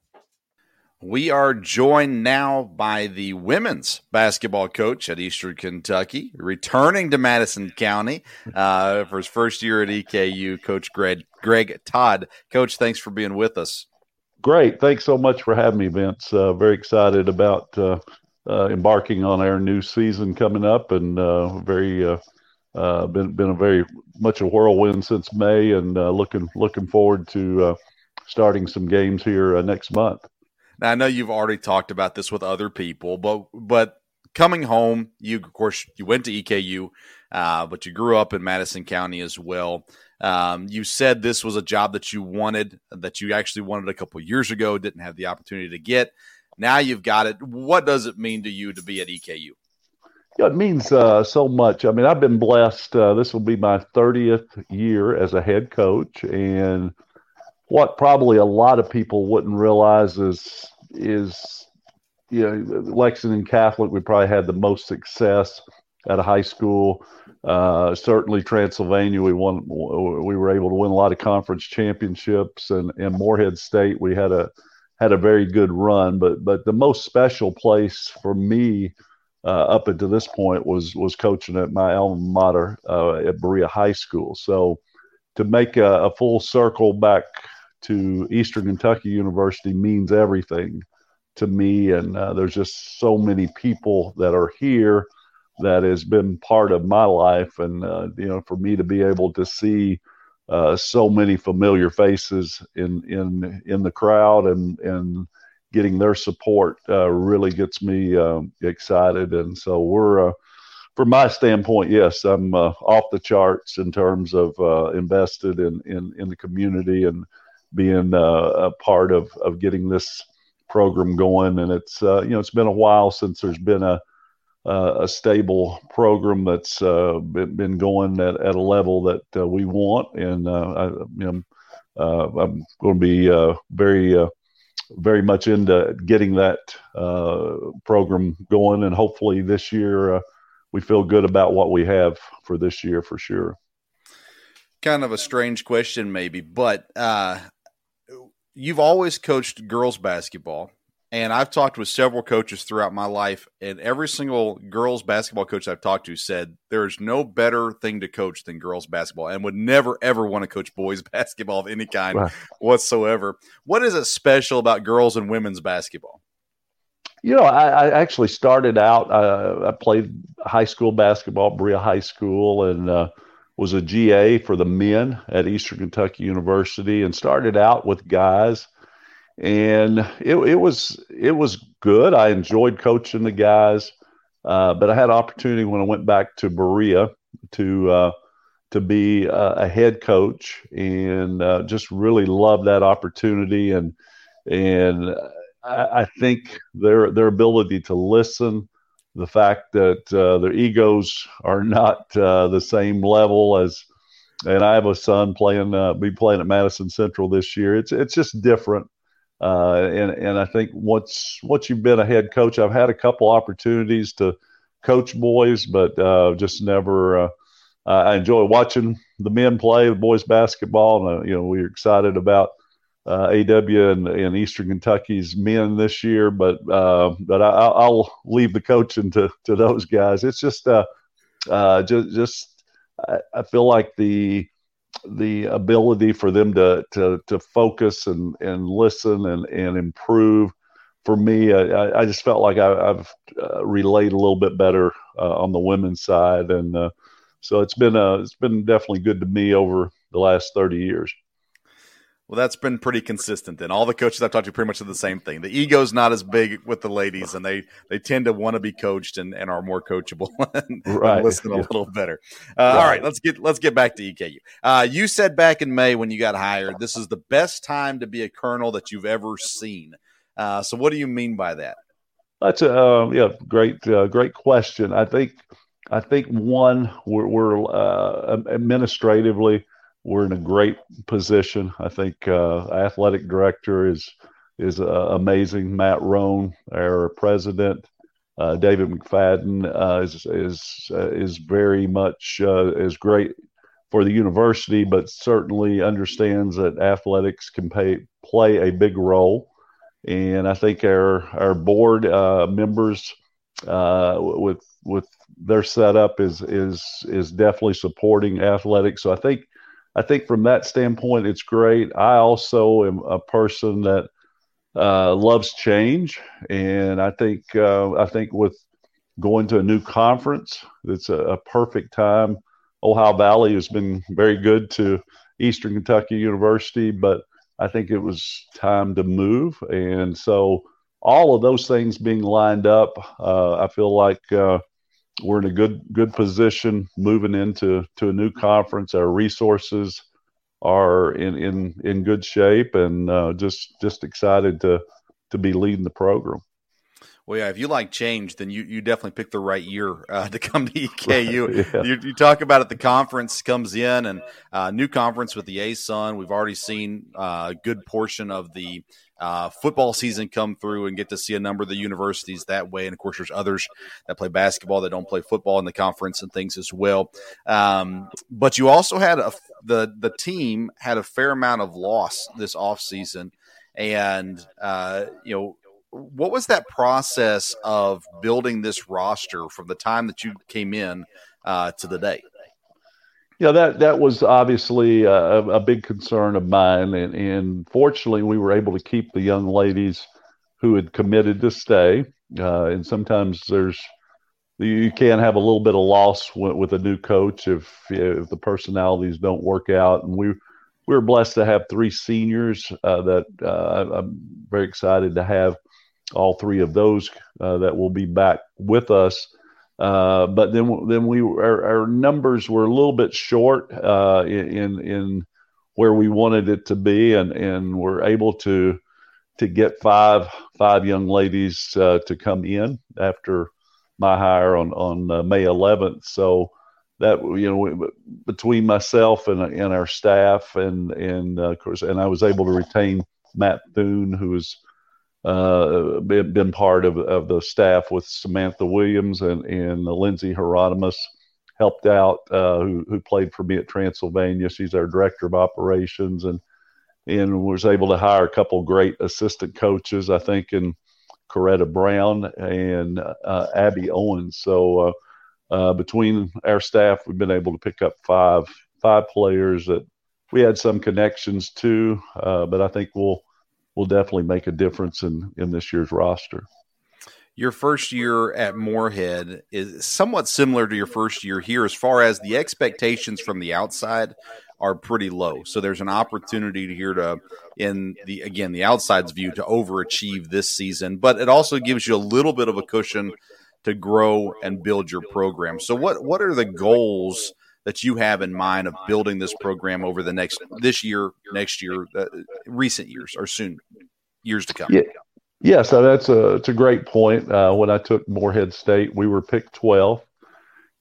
Speaker 1: We are joined now by the women's basketball coach at Eastern Kentucky, returning to Madison County uh, for his first year at EKU, Coach Greg, Greg Todd. Coach, thanks for being with us.
Speaker 7: Great. Thanks so much for having me, Vince. Uh, very excited about uh, uh, embarking on our new season coming up, and uh, very uh, uh, been been a very much a whirlwind since May, and uh, looking looking forward to uh, starting some games here next month.
Speaker 1: Now I know you've already talked about this with other people, but but coming home, you of course you went to EKU, but you grew up in Madison County as well. Um, you said this was a job that you wanted, that you actually wanted a couple years ago, didn't have the opportunity to get. Now you've got it. What does it mean to you to be at EKU?
Speaker 7: Yeah, it means uh, so much. I mean, I've been blessed. Uh, this will be my 30th year as a head coach. And what probably a lot of people wouldn't realize is, is you know, Lexington Catholic, we probably had the most success at a high school. Uh, certainly Transylvania, we won. We were able to win a lot of conference championships, and and Morehead State, we had a had a very good run. But but the most special place for me uh, up until this point was was coaching at my alma mater uh, at Berea High School. So to make a, a, full circle back to Eastern Kentucky University means everything to me. And uh, there's just so many people that are here that has been part of my life, and uh, you know, for me to be able to see uh, so many familiar faces in in in the crowd and and getting their support uh, really gets me um, excited. And so we're uh, from my standpoint yes i'm uh, off the charts in terms of uh, invested in, in in the community and being uh, a part of of getting this program going. And it's you know it's been a while since there's been a uh, a stable program that's uh, been going at, at a level that uh, we want, and uh, I, uh, I'm going to be uh, very, very much into getting that program going, and hopefully this year we feel good about what we have for this year for sure.
Speaker 1: Kind of a strange question, maybe, but you've always coached girls basketball and I've talked with several coaches throughout my life, and every single girls basketball coach I've talked to said there's no better thing to coach than girls basketball and would never, ever want to coach boys basketball of any kind wow. whatsoever. What is it special about girls and women's basketball?
Speaker 7: You know, I, I actually started out, uh, I played high school basketball, Berea High School, and uh, was a GA for the men at Eastern Kentucky University and started out with guys and it, it was it was good. I enjoyed coaching the guys, uh, but I had opportunity when I went back to Berea to uh, to be a head coach, and uh, just really loved that opportunity. And and I, I, think their their ability to listen, the fact that uh, their egos are not uh, the same level as. And I have a son playing, uh, be playing at Madison Central this year. It's it's just different uh, and and I think once once you've been a head coach, I've had a couple opportunities to coach boys, but uh, just never. Uh, I enjoy watching the men play the boys basketball, and uh, you know we're excited about uh, AW and, and, Eastern Kentucky's men this year. But uh, but I, will leave the coaching to to those guys. It's just uh just just I feel like the the ability for them to to to focus and and listen and and improve. For me, I, I just felt like I, have uh, relayed a little bit better uh, on the women's side, and uh, so it's been uh, it's been definitely good to me over the last thirty years.
Speaker 1: Well, that's been pretty consistent. Then all the coaches I've talked to pretty much are the same thing. The ego's not as big with the ladies, and they they tend to want to be coached and, and are more coachable and, right. listen a little better. Uh, right. All right, let's get let's get back to EKU. Uh, you said back in May when you got hired, this is the best time to be a colonel that you've ever seen. Uh, so, what do you mean by that?
Speaker 7: That's a uh, yeah, great uh, great question. I think I think one, we're, we're uh, administratively, we're in a great position. I think uh, athletic director is is uh, amazing. Matt Roan, our president, uh, David McFaddin uh, is is uh, is very much uh, is great for the university, but certainly understands that athletics can pay, play a big role. And I think our our board members with with their setup is is is definitely supporting athletics. So I think I think from that standpoint, it's great. I also am a person that uh, loves change, and I think uh, I think with going to a new conference, it's a, a, perfect time. Ohio Valley has been very good to Eastern Kentucky University, but I think it was time to move, and so all of those things being lined up, uh, I feel like uh, we're in a good good position moving into to a new conference. Our resources are in in in good shape, and uh, just just excited to to be leading the program.
Speaker 1: Well, yeah, if you like change, then you, you definitely picked the right year uh, to come to EKU. Yeah. you, you, talk about it, the conference comes in and uh, new conference with the ASUN. We've already seen uh, a good portion of the uh, football season come through and get to see a number of the universities that way. And of course, there's others that play basketball that don't play football in the conference and things as well. Um, but you also had a, the the team had a fair amount of loss this off season, and uh, you know what was that process of building this roster from the time that you came in uh, to the day?
Speaker 7: Yeah, that that was obviously a, a big concern of mine, and, and, fortunately, we were able to keep the young ladies who had committed to stay. Uh, and sometimes there's you can have a little bit of loss with, with a new coach if if the personalities don't work out. And we we were blessed to have three seniors uh, that uh, I'm very excited to have all three of those uh, that will be back with us uh, but then then we our, our, numbers were a little bit short uh, in in where we wanted it to be, and and we're able to to get five five young ladies uh, to come in after my hire on on uh, May 11th. So that you know between myself and and our staff and and uh, of course and I was able to retain Matt Thune who was uh, been, part of, of the staff with Samantha Williams and, and Lindsay Hieronymus helped out, uh, who, who played for me at Transylvania. She's our director of operations and, and was able to hire a couple great assistant coaches, I think, in Coretta Brown and uh, Abby Owens. So, uh, uh, between our staff, we've been able to pick up five, five players that we had some connections to, uh, but I think we'll, will definitely make a difference in in this year's roster.
Speaker 1: Your first year at Morehead is somewhat similar to your first year here, as far as the expectations from the outside are pretty low. So there's an opportunity here to, in the again the outside's view, to overachieve this season, but it also gives you a little bit of a cushion to grow and build your program. So what what are the goals? That you have in mind of building this program over the next this year, next year, uh, recent years, or soon years to come?
Speaker 7: Yeah. Yeah, so that's a it's a great point. Uh, when I took Morehead State, we were picked 12,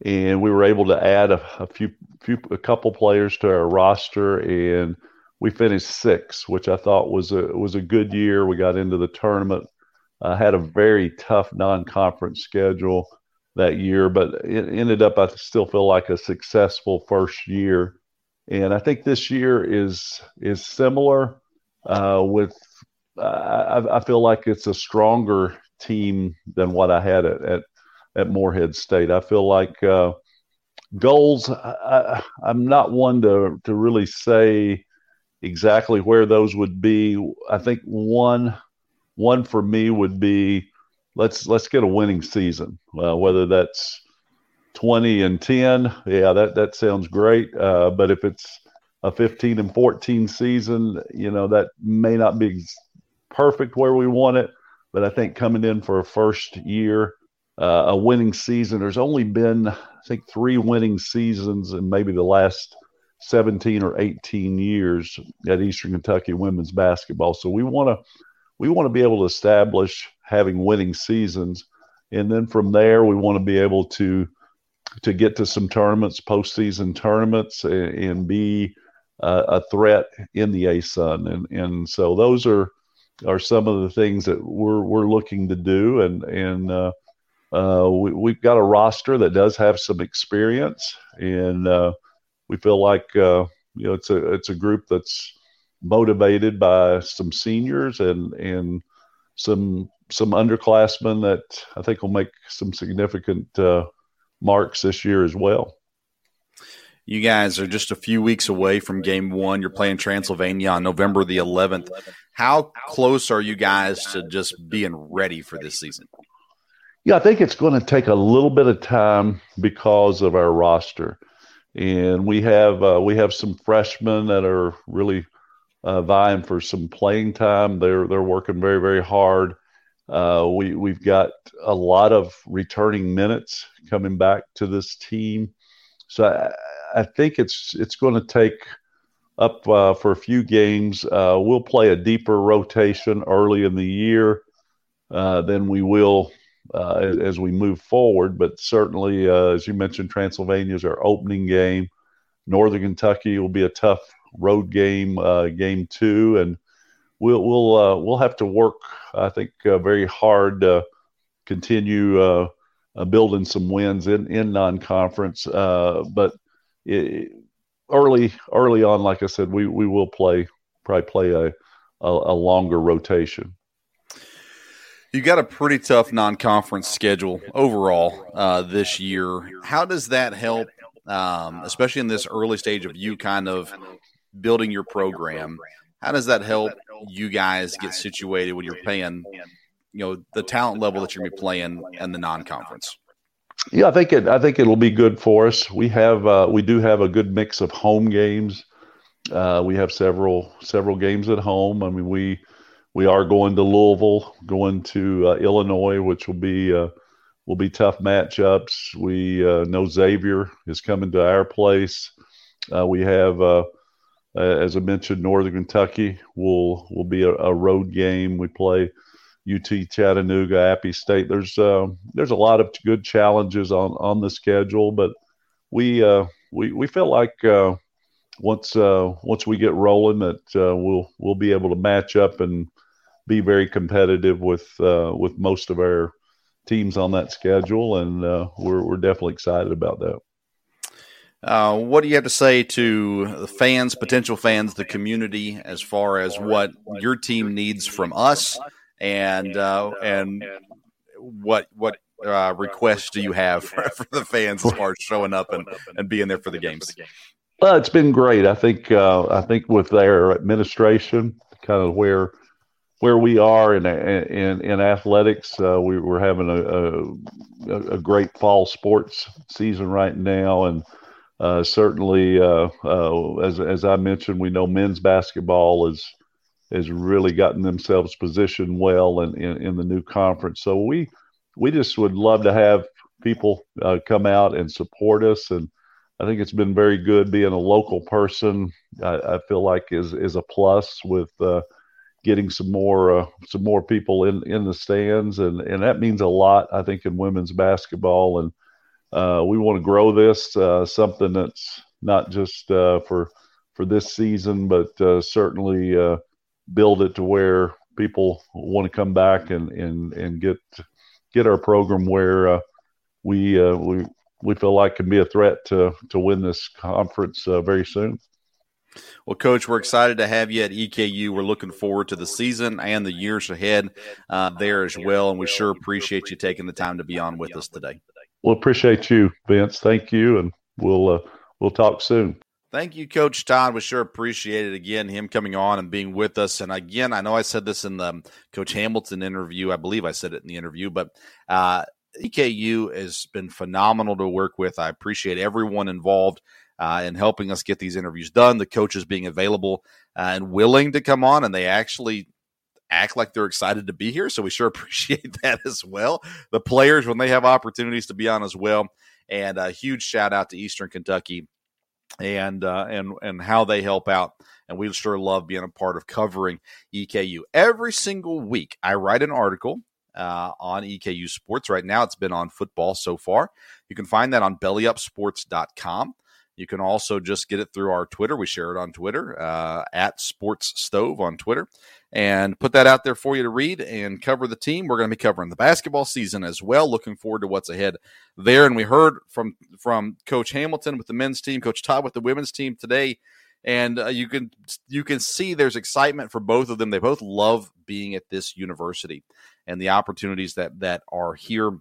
Speaker 7: and we were able to add a, a few few a couple players to our roster, and we finished sixth, which I thought was a was a good year. We got into the tournament, uh, had a very tough non-conference schedule, that year, but it ended up, I still feel like a successful first year. And I think this year is is similar uh, with. Uh, I, I, feel like it's a stronger team than what I had at at, at Morehead State. I feel like uh, goals. I, I'm not one to to really say exactly where those would be. I think one one for me would be let's let's get a winning season. Uh, whether that's twenty and ten, yeah, that that sounds great. Uh, but if it's a fifteen and fourteen season, you know that may not be perfect where we want it. But I think coming in for a first year, uh, a winning season. There's only been I think three winning seasons in maybe the last 17 or 18 years at Eastern Kentucky women's basketball. So we want to we want to be able to establish having winning seasons. And then from there, we want to be able to to get to some tournaments, postseason tournaments, and, and be uh, a threat in the ASUN. And and so those are are some of the things that we're we're looking to do. And and uh, uh, we, we've got a roster that does have some experience, and uh, we feel like uh, you know it's a it's a group that's motivated by some seniors and and some some underclassmen that I think will make some significant uh, marks this year as well.
Speaker 1: You guys are just a few weeks away from game one. You're playing Transylvania on November the 11th. How close are you guys to just being ready for this season?
Speaker 7: Yeah, I think it's going to take a little bit of time because of our roster, and we have uh, we have some freshmen that are really uh, vying for some playing time. They're they're working very very hard. Uh, we we've got a lot of returning minutes coming back to this team, so I, I think it's it's going to take up uh, for a few games. Uh, we'll play a deeper rotation early in the year uh, than we will uh, as, as, we move forward. But certainly, uh, as you mentioned, Transylvania is our opening game. Northern Kentucky will be a tough road game, game two, and we'll we'll uh, we'll have to work, I think, uh, very hard to continue uh, building some wins in in non-conference. but it, early early on, like I said, we we will play probably play a a, a longer rotation.
Speaker 1: You've got a pretty tough non-conference schedule overall uh, this year. How does that help, um, especially in this early stage of you kind of building your program? How does that help you guys get situated when you're playing, you know, the talent level that you're going to be playing in the non-conference?
Speaker 7: Yeah, I think it. I think it'll be good for us. We have uh, we do have a good mix of home games. Uh, we have several several games at home. I mean, we we are going to Louisville, going to uh, Illinois, which will be uh, will be tough matchups. We uh, know Xavier is coming to our place. Uh, we have, uh, as I mentioned, Northern Kentucky will will be a, a, road game. We play UT Chattanooga, Appy State. There's uh, there's a lot of good challenges on on the schedule, but we we we feel like once once we get rolling that we'll we'll be able to match up and be very competitive with uh, with most of our teams on that schedule, and uh, we're we're definitely excited about that.
Speaker 1: Uh, what do you have to say to the fans, potential fans, the community, as far as what your team needs from us, and uh, and what what uh, requests do you have for, for, the fans as far as showing up and, and being there for the games?
Speaker 7: Well, it's been great. I think uh, I think with their administration, kind of where where we are in in, in athletics. Uh, we, are having a, a, a, great fall sports season right now, and uh, certainly, uh, uh, as as I mentioned, we know men's basketball is has really gotten themselves positioned well in, in, in, the new conference. So we we just would love to have people uh, come out and support us and. I think it's been very good being a local person. I, I feel like is is a plus with uh, getting some more uh, some more people in in the stands, and and that means a lot. I think in women's basketball, and we want to grow this uh, something that's not just uh, for for this season, but uh, certainly uh, build it to where people want to come back and and and get get our program where we we we feel like can be a threat to to win this conference very soon.
Speaker 1: Well, Coach, we're excited to have you at EKU. We're looking forward to the season and the years ahead uh, there as well. And we sure appreciate you taking the time to be on with us today.
Speaker 7: Well, appreciate you, Vince. Thank you, and we'll uh, we'll talk soon.
Speaker 1: Thank you, Coach Todd. We sure appreciate it again, him coming on and being with us. And again, I know I said this in the Coach Hamilton interview. I believe I said it in the interview, but uh, EKU has been phenomenal to work with. I appreciate everyone involved uh, in helping us get these interviews done. The coaches being available uh, and willing to come on, and they actually act like they're excited to be here. So we sure appreciate that as well. The players when they have opportunities to be on as well. And a huge shout out to Eastern Kentucky and uh, and and how they help out. And we sure love being a part of covering EKU every single week. I write an article uh, on EKU Sports. Right now, it's been on football so far. You can find that on bellyupsports.com. You can also just get it through our Twitter. We share it on Twitter uh, at Sports Stove on Twitter and put that out there for you to read and cover the team. We're going to be covering the basketball season as well. Looking forward to what's ahead there. And we heard from from Coach Hamilton with the men's team, Coach Todd with the women's team today, and uh, you can you can see there's excitement for both of them. They both love being at this university and the opportunities that that are here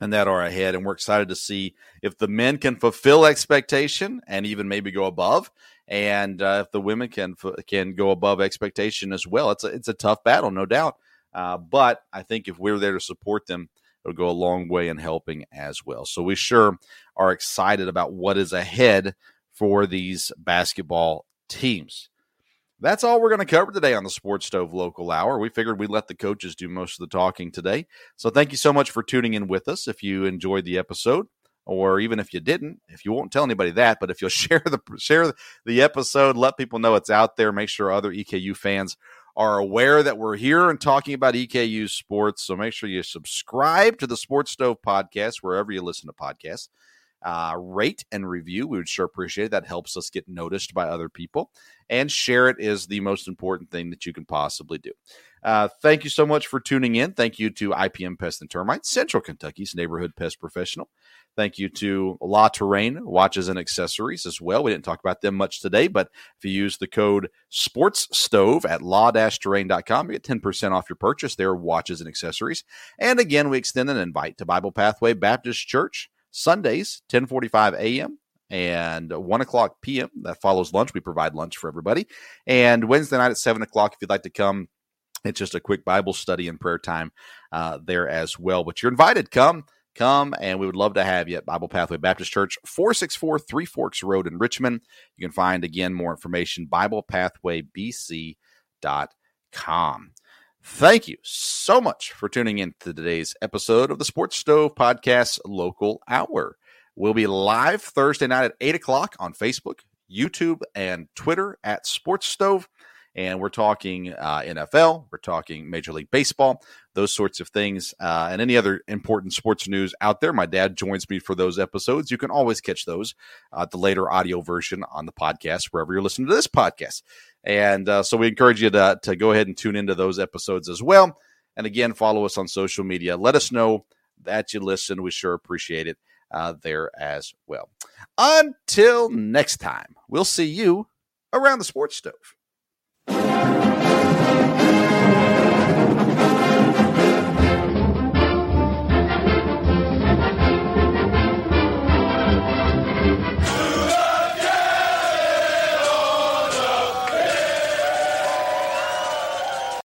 Speaker 1: and that are ahead. And we're excited to see if the men can fulfill expectation and even maybe go above, and uh, if the women can can go above expectation as well. It's a it's a tough battle, no doubt. Uh, but I think if we're there to support them, it'll go a long way in helping as well. So we sure are excited about what is ahead for these basketball teams. That's all we're going to cover today on the Sports Stove Local Hour. We figured we'd let the coaches do most of the talking today. So thank you so much for tuning in with us. If you enjoyed the episode, or even if you didn't, if you won't tell anybody that, but if you'll share the share the episode, let people know it's out there. Make sure other EKU fans are aware that we're here and talking about EKU sports. So make sure you subscribe to the Sports Stove podcast wherever you listen to podcasts uh, rate and review. We would sure appreciate it. That helps us get noticed by other people. And share it is the most important thing that you can possibly do. Uh, thank you so much for tuning in. Thank you to IPM Pest and Termite, Central Kentucky's neighborhood pest professional. Thank you to La Terrain Watches and Accessories as well. We didn't talk about them much today, but if you use the code Sports Stove at la-terrain.com, you get 10% off your purchase there, watches and accessories. And again, we extend an invite to Bible Pathway Baptist Church Sundays, 1045 a.m. and 1 o'clock p.m. That follows lunch. We provide lunch for everybody. And Wednesday night at 7 o'clock, if you'd like to come, it's just a quick Bible study and prayer time uh, there as well. But you're invited. Come, come, and we would love to have you at Bible Pathway Baptist Church, 464 Three Forks Road in Richmond. You can find, again, more information, BiblePathwayBC.com. Thank you so much for tuning in to today's episode of the Sports Stove Podcast Local Hour. We'll be live Thursday night at 8 o'clock on Facebook, YouTube, and Twitter at Sports Stove. And we're talking uh, NFL, we're talking Major League Baseball, those sorts of things, uh, and any other important sports news out there. My dad joins me for those episodes. You can always catch those, uh, the later audio version on the podcast, wherever you're listening to this podcast. And uh, so we encourage you to, to go ahead and tune into those episodes as well. And again, follow us on social media. Let us know that you listen. We sure appreciate it uh, there as well. Until next time, we'll see you around the sports stove.